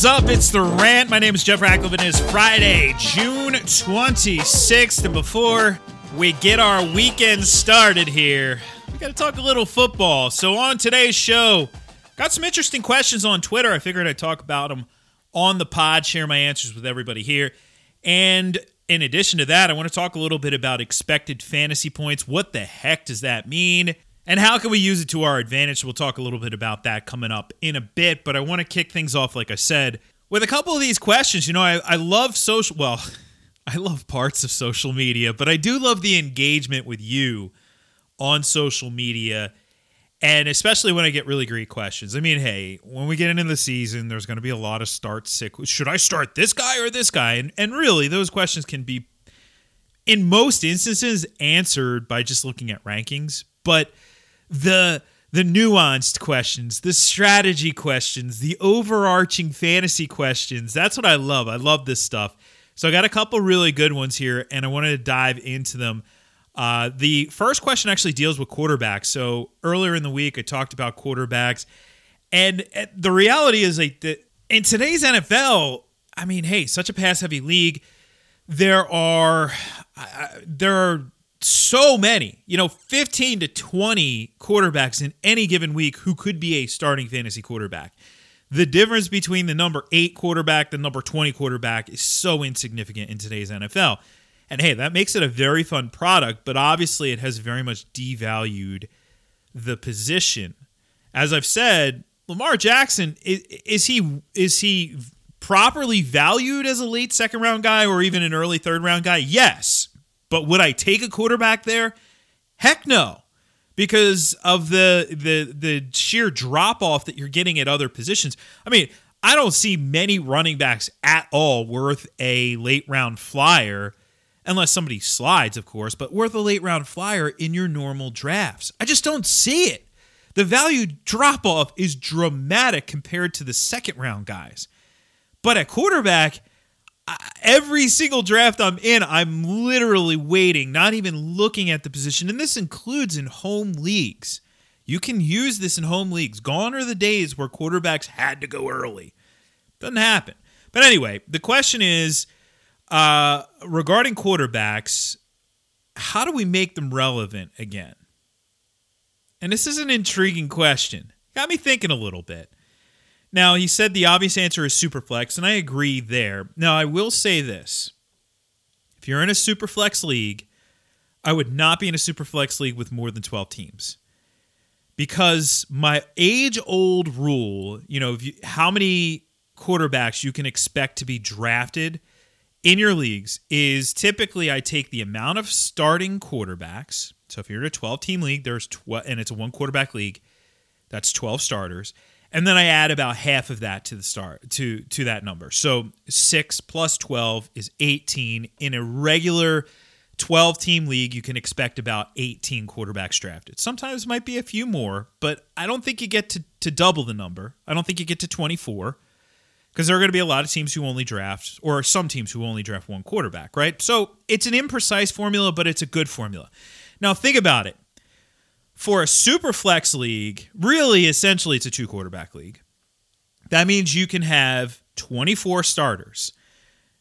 Is up? It's the rant. My name is Jeff and it is Friday, June 26th. And before we get our weekend started here, we got to talk a little football. So, on today's show, got some interesting questions on Twitter. I figured I'd talk about them on the pod, share my answers with everybody here. And in addition to that, I want to talk a little bit about expected fantasy points. What the heck does that mean? And how can we use it to our advantage? We'll talk a little bit about that coming up in a bit, but I want to kick things off, like I said, with a couple of these questions. You know, I, I love social, well, I love parts of social media, but I do love the engagement with you on social media. And especially when I get really great questions. I mean, hey, when we get into the season, there's going to be a lot of start sit. Should I start this guy or this guy? And, and really, those questions can be, in most instances, answered by just looking at rankings. But the the nuanced questions, the strategy questions, the overarching fantasy questions. That's what I love. I love this stuff. So I got a couple really good ones here, and I wanted to dive into them. Uh, the first question actually deals with quarterbacks. So earlier in the week, I talked about quarterbacks, and the reality is like that in today's NFL, I mean, hey, such a pass heavy league. There are uh, there are so many, you know, 15 to 20 quarterbacks in any given week who could be a starting fantasy quarterback. The difference between the number eight quarterback, the number 20 quarterback is so insignificant in today's NFL. And hey, that makes it a very fun product, but obviously it has very much devalued the position. As I've said, Lamar Jackson is, is he is he properly valued as a late second round guy or even an early third round guy? Yes. But would I take a quarterback there? Heck no. Because of the the the sheer drop off that you're getting at other positions. I mean, I don't see many running backs at all worth a late round flyer unless somebody slides, of course, but worth a late round flyer in your normal drafts. I just don't see it. The value drop off is dramatic compared to the second round guys. But at quarterback, every single draft I'm in, I'm literally waiting, not even looking at the position. And this includes in home leagues. You can use this in home leagues. Gone are the days where quarterbacks had to go early. Doesn't happen. But anyway, the question is uh, regarding quarterbacks, how do we make them relevant again? And this is an intriguing question. Got me thinking a little bit. Now, he said the obvious answer is Superflex, and I agree there. Now, I will say this if you're in a Superflex league, I would not be in a Superflex league with more than 12 teams. Because my age old rule, you know, you, how many quarterbacks you can expect to be drafted in your leagues is typically I take the amount of starting quarterbacks. So if you're in a 12 team league, there's 12, and it's a one quarterback league, that's 12 starters and then I add about half of that to the start to to that number. So six plus twelve is eighteen. In a regular twelve team league, you can expect about eighteen quarterbacks drafted. Sometimes might be a few more, but I don't think you get to to double the number. I don't think you get to twenty four because there are going to be a lot of teams who only draft, or some teams who only draft one quarterback, right? So it's an imprecise formula, but it's a good formula. Now think about it for a super flex league, really essentially it's a two quarterback league. That means you can have 24 starters.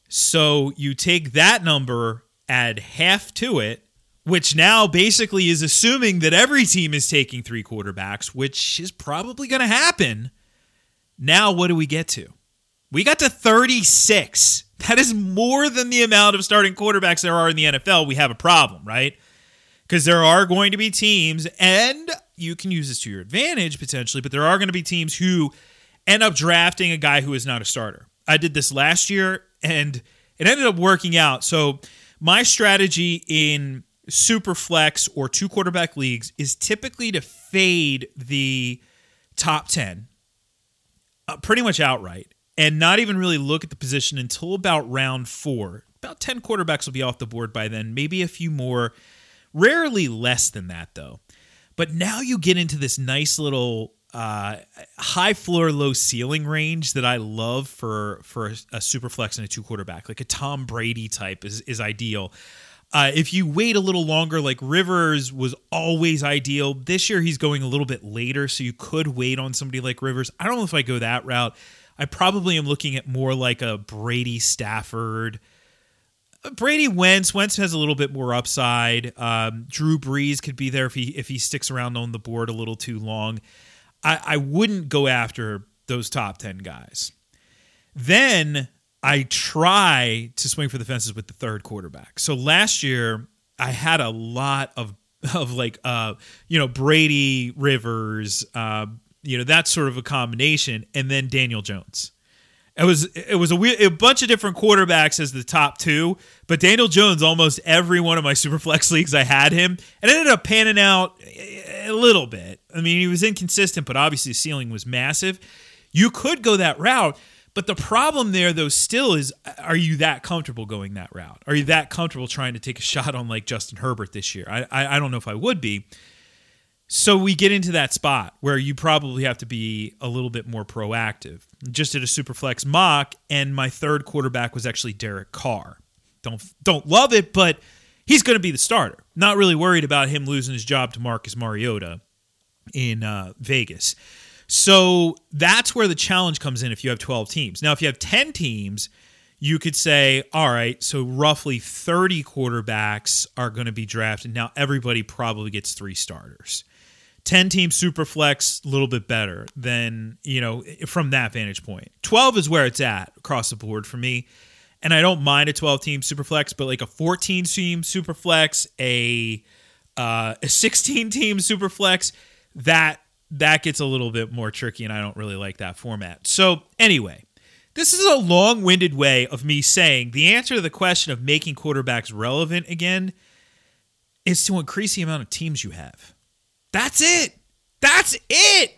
So you take that number, add half to it, which now basically is assuming that every team is taking three quarterbacks, which is probably going to happen. Now, what do we get to? We got to 36. That is more than the amount of starting quarterbacks there are in the NFL. We have a problem, right? Because there are going to be teams, and you can use this to your advantage potentially, but there are going to be teams who end up drafting a guy who is not a starter. I did this last year, and it ended up working out. So my strategy in super flex or two quarterback leagues is typically to fade the top 10 uh, pretty much outright and not even really look at the position until about round four. About 10 quarterbacks will be off the board by then, maybe a few more Rarely less than that, though. But now you get into this nice little uh, high floor, low ceiling range that I love for for a, a super flex and a two quarterback, like a Tom Brady type is is ideal. Uh, if you wait a little longer, like Rivers was always ideal. This year he's going a little bit later, so you could wait on somebody like Rivers. I don't know if I go that route. I probably am looking at more like a Brady Stafford. Brady Wentz. Wentz has a little bit more upside. Um, Drew Brees could be there if he if he sticks around on the board a little too long. I, I wouldn't go after those top ten guys. Then I try to swing for the fences with the third quarterback. So last year I had a lot of of like uh you know Brady Rivers uh you know that sort of a combination and then Daniel Jones. It was it was a weird, a bunch of different quarterbacks as the top two, but Daniel Jones almost every one of my superflex leagues I had him and it ended up panning out a little bit. I mean, he was inconsistent, but obviously the ceiling was massive. You could go that route, but the problem there, though, still is are you that comfortable going that route? Are you that comfortable trying to take a shot on like Justin Herbert this year? I, I, I don't know if I would be. So we get into that spot where you probably have to be a little bit more proactive. Just did a super flex mock, and my third quarterback was actually Derek Carr. Don't don't love it, but he's going to be the starter. Not really worried about him losing his job to Marcus Mariota in uh, Vegas. So that's where the challenge comes in if you have 12 teams. Now, if you have 10 teams, you could say, all right, so roughly 30 quarterbacks are going to be drafted. Now, everybody probably gets three starters. 10 team super flex, a little bit better than, you know, from that vantage point. 12 is where it's at across the board for me. And I don't mind a 12 team super flex, but like a 14 team super flex, a, uh, a 16 team super flex, that that gets a little bit more tricky, and I don't really like that format. So, anyway, this is a long winded way of me saying the answer to the question of making quarterbacks relevant again is to increase the amount of teams you have. That's it. That's it.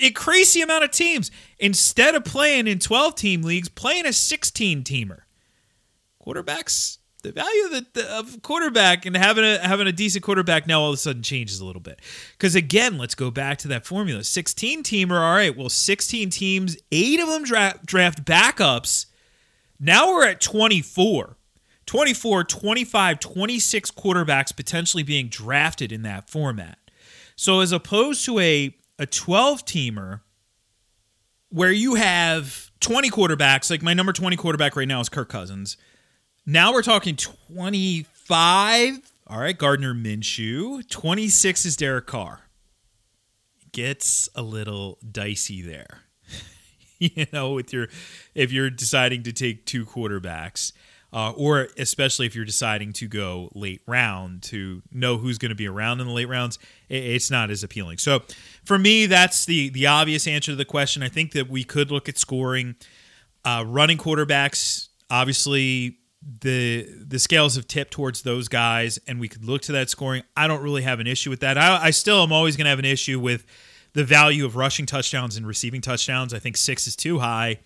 Increase the amount of teams. Instead of playing in 12 team leagues, playing a 16 teamer. Quarterbacks the value of the, of quarterback and having a having a decent quarterback now all of a sudden changes a little bit. Because again, let's go back to that formula: sixteen teamer. All right, well, sixteen teams, eight of them draft draft backups. Now we're at 24. 24, 25, 26 quarterbacks potentially being drafted in that format. So as opposed to a a 12 teamer where you have 20 quarterbacks, like my number 20 quarterback right now is Kirk Cousins now we're talking 25. All right, Gardner Minshew. 26 is Derek Carr. Gets a little dicey there. you know, with your if you're deciding to take two quarterbacks, uh, or especially if you're deciding to go late round to know who's going to be around in the late rounds, it's not as appealing. So for me, that's the the obvious answer to the question. I think that we could look at scoring, uh, running quarterbacks. Obviously, the the scales have tipped towards those guys, and we could look to that scoring. I don't really have an issue with that. I, I still am always going to have an issue with the value of rushing touchdowns and receiving touchdowns. I think six is too high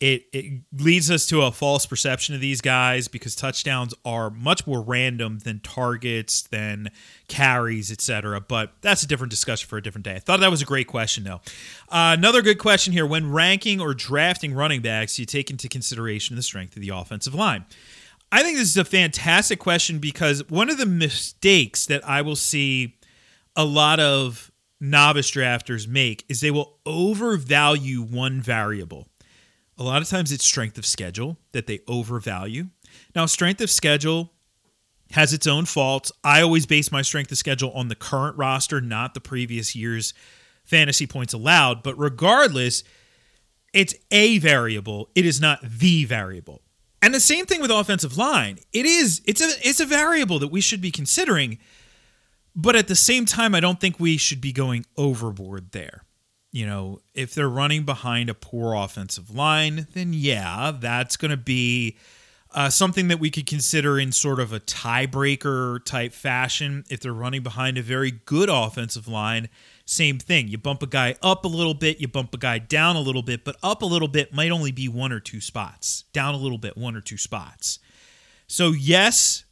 it it leads us to a false perception of these guys because touchdowns are much more random than targets than carries etc but that's a different discussion for a different day. I thought that was a great question though. Uh, another good question here. When ranking or drafting running backs you take into consideration the strength of the offensive line? I think this is a fantastic question because one of the mistakes that i will see a lot of novice drafters make is they will overvalue one variable a lot of times it's strength of schedule that they overvalue. Now, strength of schedule has its own faults. I always base my strength of schedule on the current roster, not the previous year's fantasy points allowed. But regardless, it's a variable. It is not the variable. And the same thing with offensive line. It is it's a it's a variable that we should be considering. But at the same time, I don't think we should be going overboard there you know, if they're running behind a poor offensive line, then yeah, that's going to be uh, something that we could consider in sort of a tiebreaker type fashion. If they're running behind a very good offensive line, same thing. You bump a guy up a little bit, you bump a guy down a little bit, but up a little bit might only be one or two spots. Down a little bit, one or two spots. So yes,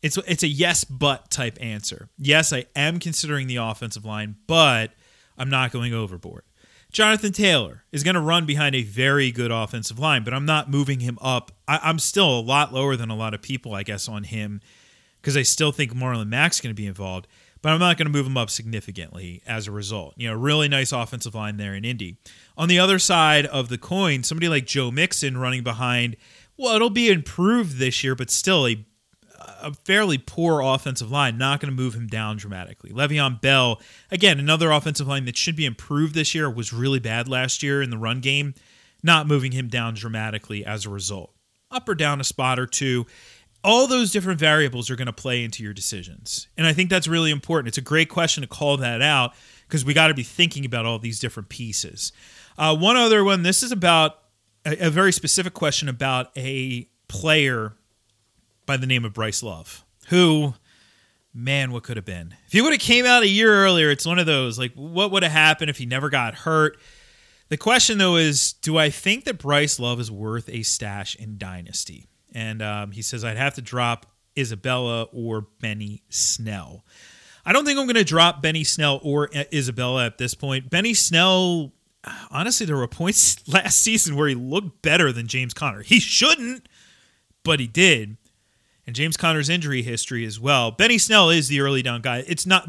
it's it's a yes but type answer. Yes, I am considering the offensive line, but I'm not going overboard. Jonathan Taylor is going to run behind a very good offensive line, but I'm not moving him up. I, am still a lot lower than a lot of people, I guess, on him because I still think Marlon Mack's going to be involved. but I'm not going to move him up significantly as a result. You know, really nice offensive line there in Indy. On the other side of the coin, somebody like Joe Mixon running behind, well, it'll be improved this year, but still a a fairly poor offensive line, not going to move him down dramatically. Le'Veon Bell, again, another offensive line that should be improved this year, was really bad last year in the run game, not moving him down dramatically as a result. Up or down a spot or two. All those different variables are going to play into your decisions. And I think that's really important. It's a great question to call that out because we got to be thinking about all these different pieces. Uh, one other one this is about a, a very specific question about a player by the name of Bryce Love, who, man, what could have been? If he would have came out a year earlier, it's one of those like, what would have happened if he never got hurt? The question though is, do I think that Bryce Love is worth a stash in Dynasty? And um, he says I'd have to drop Isabella or Benny Snell. I don't think I'm going to drop Benny Snell or Isabella at this point. Benny Snell, honestly, there were points last season where he looked better than James Conner. He shouldn't, but he did and James Conner's injury history as well. Benny Snell is the early down guy. It's not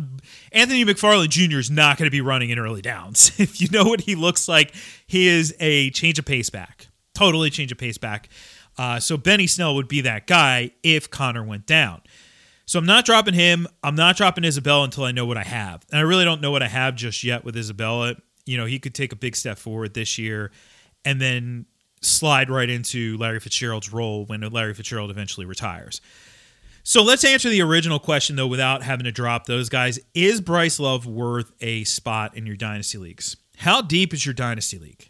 Anthony McFarland Jr. is not going to be running in early downs. if you know what he looks like, he is a change of pace back. Totally change of pace back. Uh, so Benny Snell would be that guy if Conner went down. So I'm not dropping him. I'm not dropping Isabella until I know what I have. And I really don't know what I have just yet with Isabella. You know, he could take a big step forward this year and then slide right into Larry Fitzgerald's role when Larry Fitzgerald eventually retires. So let's answer the original question though without having to drop those guys. Is Bryce Love worth a spot in your dynasty leagues? How deep is your dynasty league?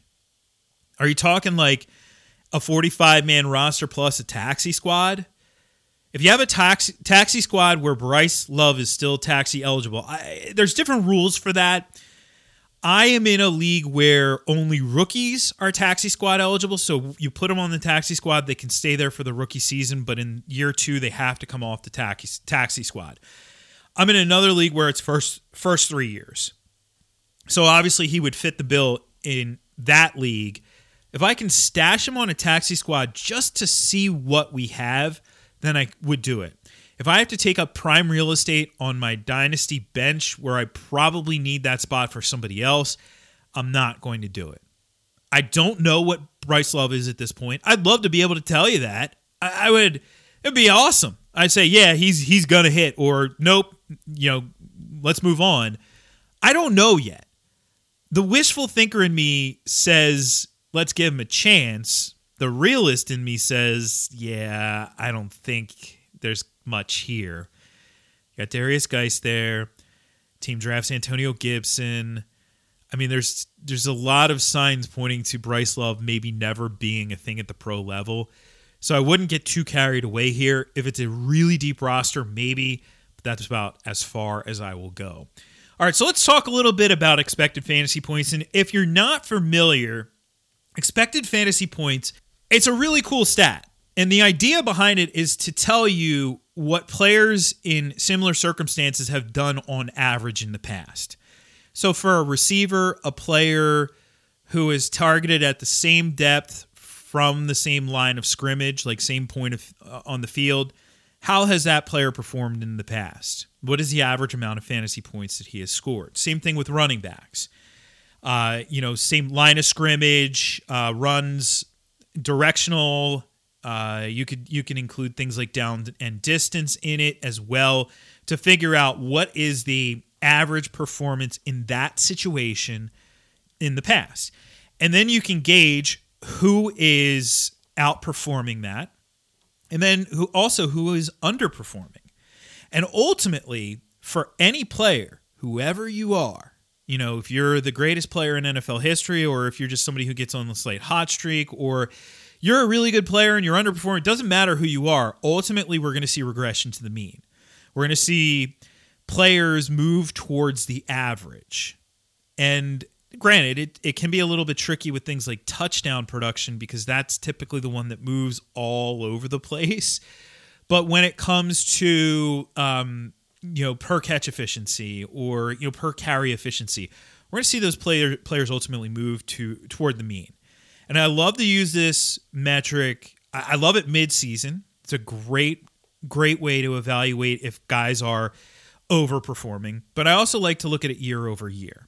Are you talking like a 45 man roster plus a taxi squad? If you have a taxi taxi squad where Bryce Love is still taxi eligible, I, there's different rules for that. I am in a league where only rookies are taxi squad eligible. So you put them on the taxi squad, they can stay there for the rookie season, but in year two, they have to come off the taxi, taxi squad. I'm in another league where it's first first three years. So obviously he would fit the bill in that league. If I can stash him on a taxi squad just to see what we have, then I would do it. If I have to take up prime real estate on my dynasty bench where I probably need that spot for somebody else, I'm not going to do it. I don't know what Bryce Love is at this point. I'd love to be able to tell you that. I, I would. It'd be awesome. I'd say, yeah, he's he's gonna hit, or nope, you know, let's move on. I don't know yet. The wishful thinker in me says, let's give him a chance. The realist in me says, yeah, I don't think there's much here. You got Derrius Guice there. Team drafts Antonio Gibson. I mean, there's there's a lot of signs pointing to Bryce Love maybe never being a thing at the pro level. So I wouldn't get too carried away here. If it's a really deep roster, maybe, but that's about as far as I will go. All right, so let's talk a little bit about expected fantasy points. And if you're not familiar, expected fantasy points, it's a really cool stat. And the idea behind it is to tell you what players in similar circumstances have done on average in the past. So for a receiver, a player who is targeted at the same depth from the same line of scrimmage, like same point of uh, on the field, how has that player performed in the past? What is the average amount of fantasy points that he has scored? Same thing with running backs. Uh, you know, same line of scrimmage, uh, runs, directional uh, you could you can include things like down and distance in it as well to figure out what is the average performance in that situation in the past. And then you can gauge who is outperforming that and then who also who is underperforming. And ultimately, for any player, whoever you are, you know, if you're the greatest player in NFL history or if you're just somebody who gets on the slate hot streak or you're a really good player and you're underperforming, it doesn't matter who you are. Ultimately, we're going to see regression to the mean. We're going to see players move towards the average. And granted, it, it can be a little bit tricky with things like touchdown production because that's typically the one that moves all over the place. But when it comes to um, you know per catch efficiency or you know per carry efficiency, we're going to see those player, players ultimately move to toward the mean. And I love to use this metric. I love it mid season. It's a great, great way to evaluate if guys are overperforming, but I also like to look at it year over year.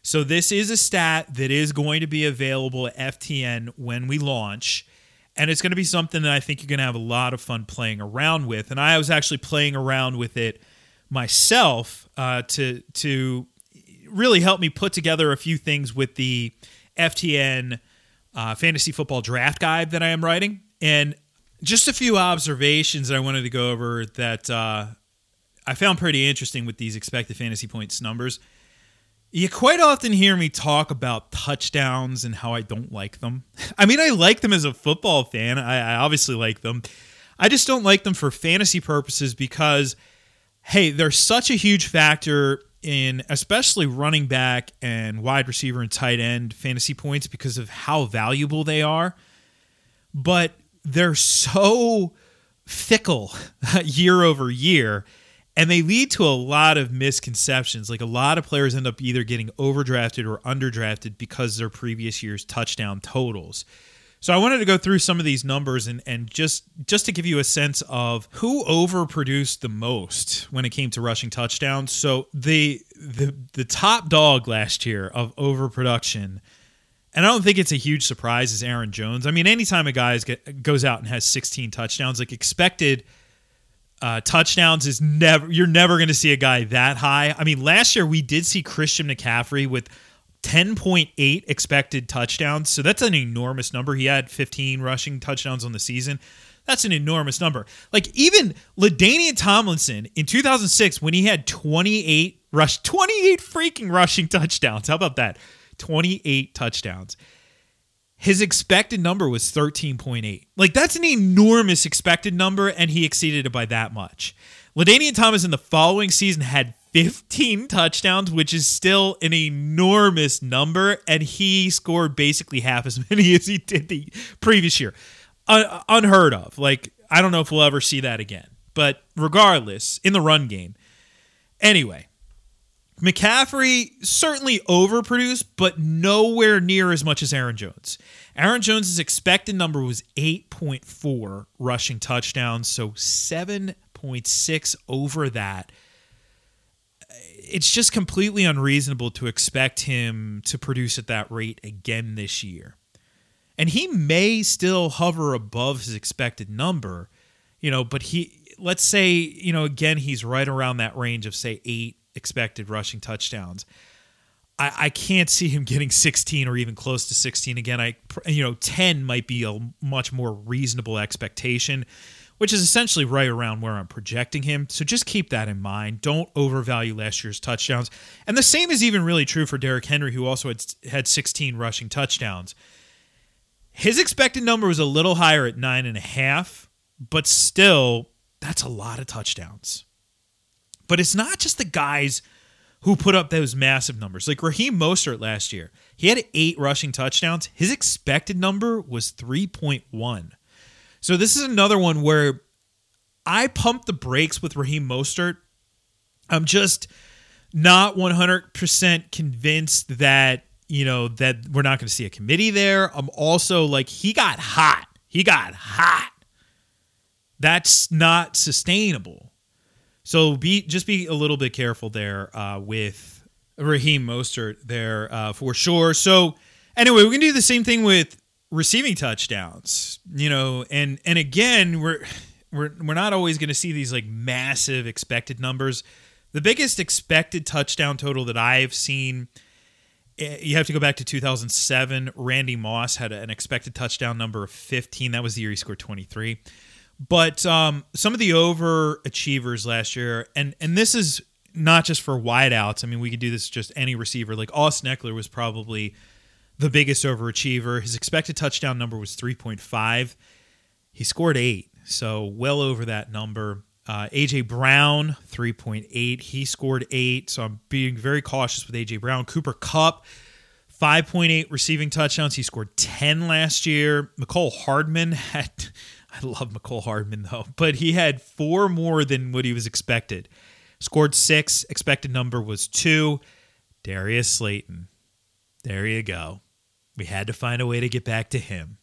So this is a stat that is going to be available at FTN when we launch. And it's going to be something that I think you're going to have a lot of fun playing around with. And I was actually playing around with it myself uh, to to really help me put together a few things with the FTN uh, fantasy football draft guide that I am writing. And just a few observations that I wanted to go over that uh, I found pretty interesting with these expected fantasy points numbers. You quite often hear me talk about touchdowns and how I don't like them. I mean, I like them as a football fan. I, I obviously like them. I just don't like them for fantasy purposes because, hey, they're such a huge factor in especially running back and wide receiver and tight end fantasy points because of how valuable they are. But they're so fickle year over year and they lead to a lot of misconceptions. Like a lot of players end up either getting overdrafted or underdrafted because their previous year's touchdown totals. So I wanted to go through some of these numbers and, and just just to give you a sense of who overproduced the most when it came to rushing touchdowns. So the the the top dog last year of overproduction, and I don't think it's a huge surprise, is Aaron Jones. I mean, anytime a guy get, goes out and has 16 touchdowns, like expected uh, touchdowns is never you're never going to see a guy that high. I mean, last year we did see Christian McCaffrey with 10.8 expected touchdowns. So that's an enormous number. He had 15 rushing touchdowns on the season. That's an enormous number. Like even LaDainian Tomlinson in 2006 when he had 28 rush 28 freaking rushing touchdowns. How about that? 28 touchdowns. His expected number was 13.8. Like that's an enormous expected number and he exceeded it by that much. LaDainian Thomas in the following season had 15 touchdowns, which is still an enormous number, and he scored basically half as many as he did the previous year. Un- unheard of. Like, I don't know if we'll ever see that again. But regardless, in the run game. Anyway, McCaffrey certainly overproduced, but nowhere near as much as Aaron Jones. Aaron Jones's expected number was 8.4 rushing touchdowns, so 7.6 over that it's just completely unreasonable to expect him to produce at that rate again this year. And he may still hover above his expected number, you know, but he, let's say, you know, again, he's right around that range of, say, eight expected rushing touchdowns. I, I can't see him getting 16 or even close to 16 again. I, you know, 10 might be a much more reasonable expectation which is essentially right around where I'm projecting him. So just keep that in mind. Don't overvalue last year's touchdowns. And the same is even really true for Derrick Henry, who also had, had 16 rushing touchdowns. His expected number was a little higher at nine and a half, but still, that's a lot of touchdowns. But it's not just the guys who put up those massive numbers. Like Raheem Mostert last year, he had eight rushing touchdowns. His expected number was 3.1. So this is another one where I pumped the brakes with Raheem Mostert. I'm just not 100% convinced that, you know, that we're not going to see a committee there. I'm also like, he got hot. He got hot. That's not sustainable. So be just be a little bit careful there uh, with Raheem Mostert there uh, for sure. So anyway, we can do the same thing with receiving touchdowns, you know, and and again, we're we're we're not always going to see these like massive expected numbers. The biggest expected touchdown total that I've seen eh, you have to go back to 2007. Randy Moss had an expected touchdown number of 15. That was the year he scored 23. But um, some of the overachievers last year, and and this is not just for wideouts. I mean, we could do this just any receiver. Like Austin Ekeler was probably the biggest overachiever. His expected touchdown number was 3.5. He scored eight, so well over that number. Uh, AJ Brown, 3.8. He scored eight, so I'm being very cautious with AJ Brown. Cooper Kupp, 5.8 receiving touchdowns. He scored 10 last year. Mecole Hardman had, I love Mecole Hardman though, but he had four more than what he was expected. Scored six, expected number was two. Darius Slayton, there you go. We had to find a way to get back to him.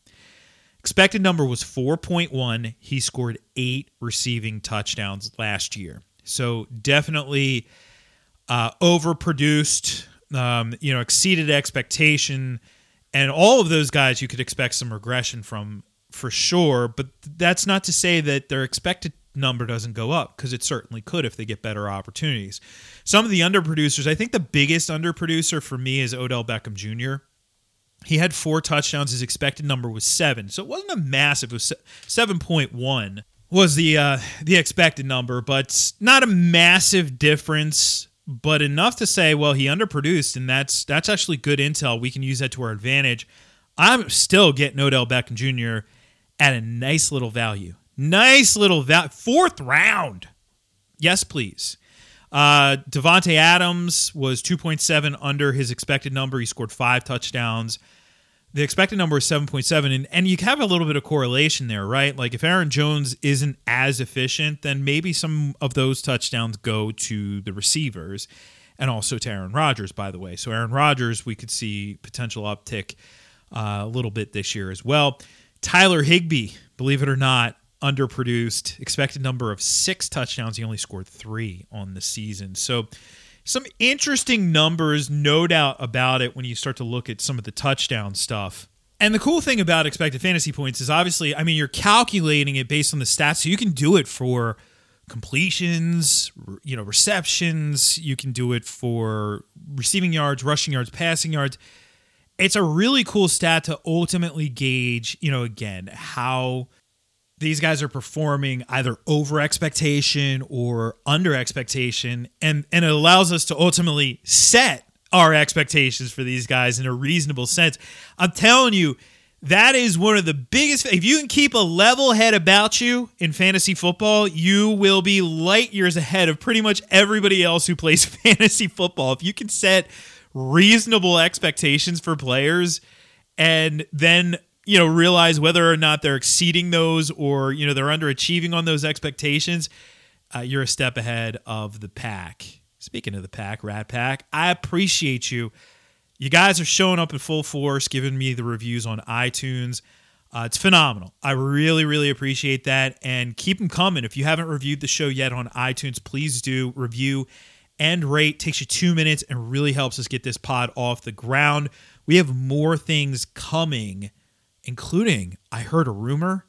Expected number was 4.1. He scored eight receiving touchdowns last year. So definitely uh, overproduced, um, you know, exceeded expectation. And all of those guys you could expect some regression from for sure. But that's not to say that their expected number doesn't go up because it certainly could if they get better opportunities. Some of the underproducers, I think the biggest underproducer for me is Odell Beckham Jr. He had four touchdowns. His expected number was seven, so it wasn't a massive. It was seven point one was the uh, the expected number, but not a massive difference. But enough to say, well, he underproduced, and that's that's actually good intel. We can use that to our advantage. I'm still getting Odell Beckham Jr. at a nice little value. Nice little value. Fourth round. Yes, please. Uh, Davante Adams was 2.7 under his expected number. He scored five touchdowns. The expected number is 7.7 and, and you have a little bit of correlation there right? Like if aaron jones isn't as efficient then maybe some of those touchdowns go to the receivers and also to aaron rodgers by the way. So aaron rodgers we could see potential uptick uh, a little bit this year as well. Tyler higbee believe it or not underproduced expected number of six touchdowns he only scored three on the season so some interesting numbers, no doubt about it, when you start to look at some of the touchdown stuff. And the cool thing about expected fantasy points is obviously, I mean, you're calculating it based on the stats, so you can do it for completions, you know, receptions, you can do it for receiving yards, rushing yards, passing yards. It's a really cool stat to ultimately gauge, you know, again, how these guys are performing either over expectation or under expectation and and it allows us to ultimately set our expectations for these guys in a reasonable sense. I'm telling you that is one of the biggest if you can keep a level head about you in fantasy football you will be light years ahead of pretty much everybody else who plays fantasy football. If you can set reasonable expectations for players and then you know, realize whether or not they're exceeding those or, you know, they're underachieving on those expectations, uh, you're a step ahead of the pack. Speaking of the pack, Rat Pack, I appreciate you. You guys are showing up in full force, giving me the reviews on iTunes. Uh, it's phenomenal. I really, really appreciate that. And keep them coming. If you haven't reviewed the show yet on iTunes, please do review and rate. Takes you two minutes and really helps us get this pod off the ground. We have more things coming including I heard a rumor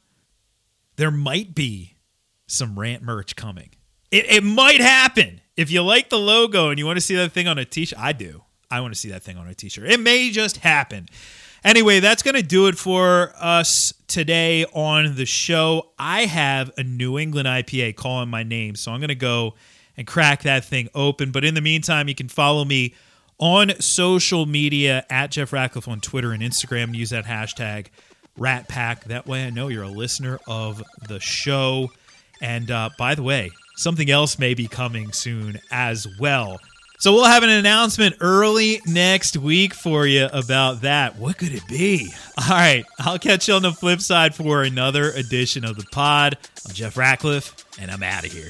there might be some rant merch coming. It, it might happen. If you like the logo and you want to see that thing on a t shirt, I do. I want to see that thing on a t shirt. It may just happen. Anyway, that's going to do it for us today on the show. I have a New England IPA calling my name, so I'm going to go and crack that thing open. But in the meantime, you can follow me on social media at Jeff Ratcliffe on Twitter and Instagram. Use that hashtag Rat Pack. That way I know you're a listener of the show. And uh, by the way, something else may be coming soon as well. So we'll have an announcement early next week for you about that. What could it be? All right, I'll catch you on the flip side for another edition of the pod. I'm Jeff Ratcliffe, and I'm out of here.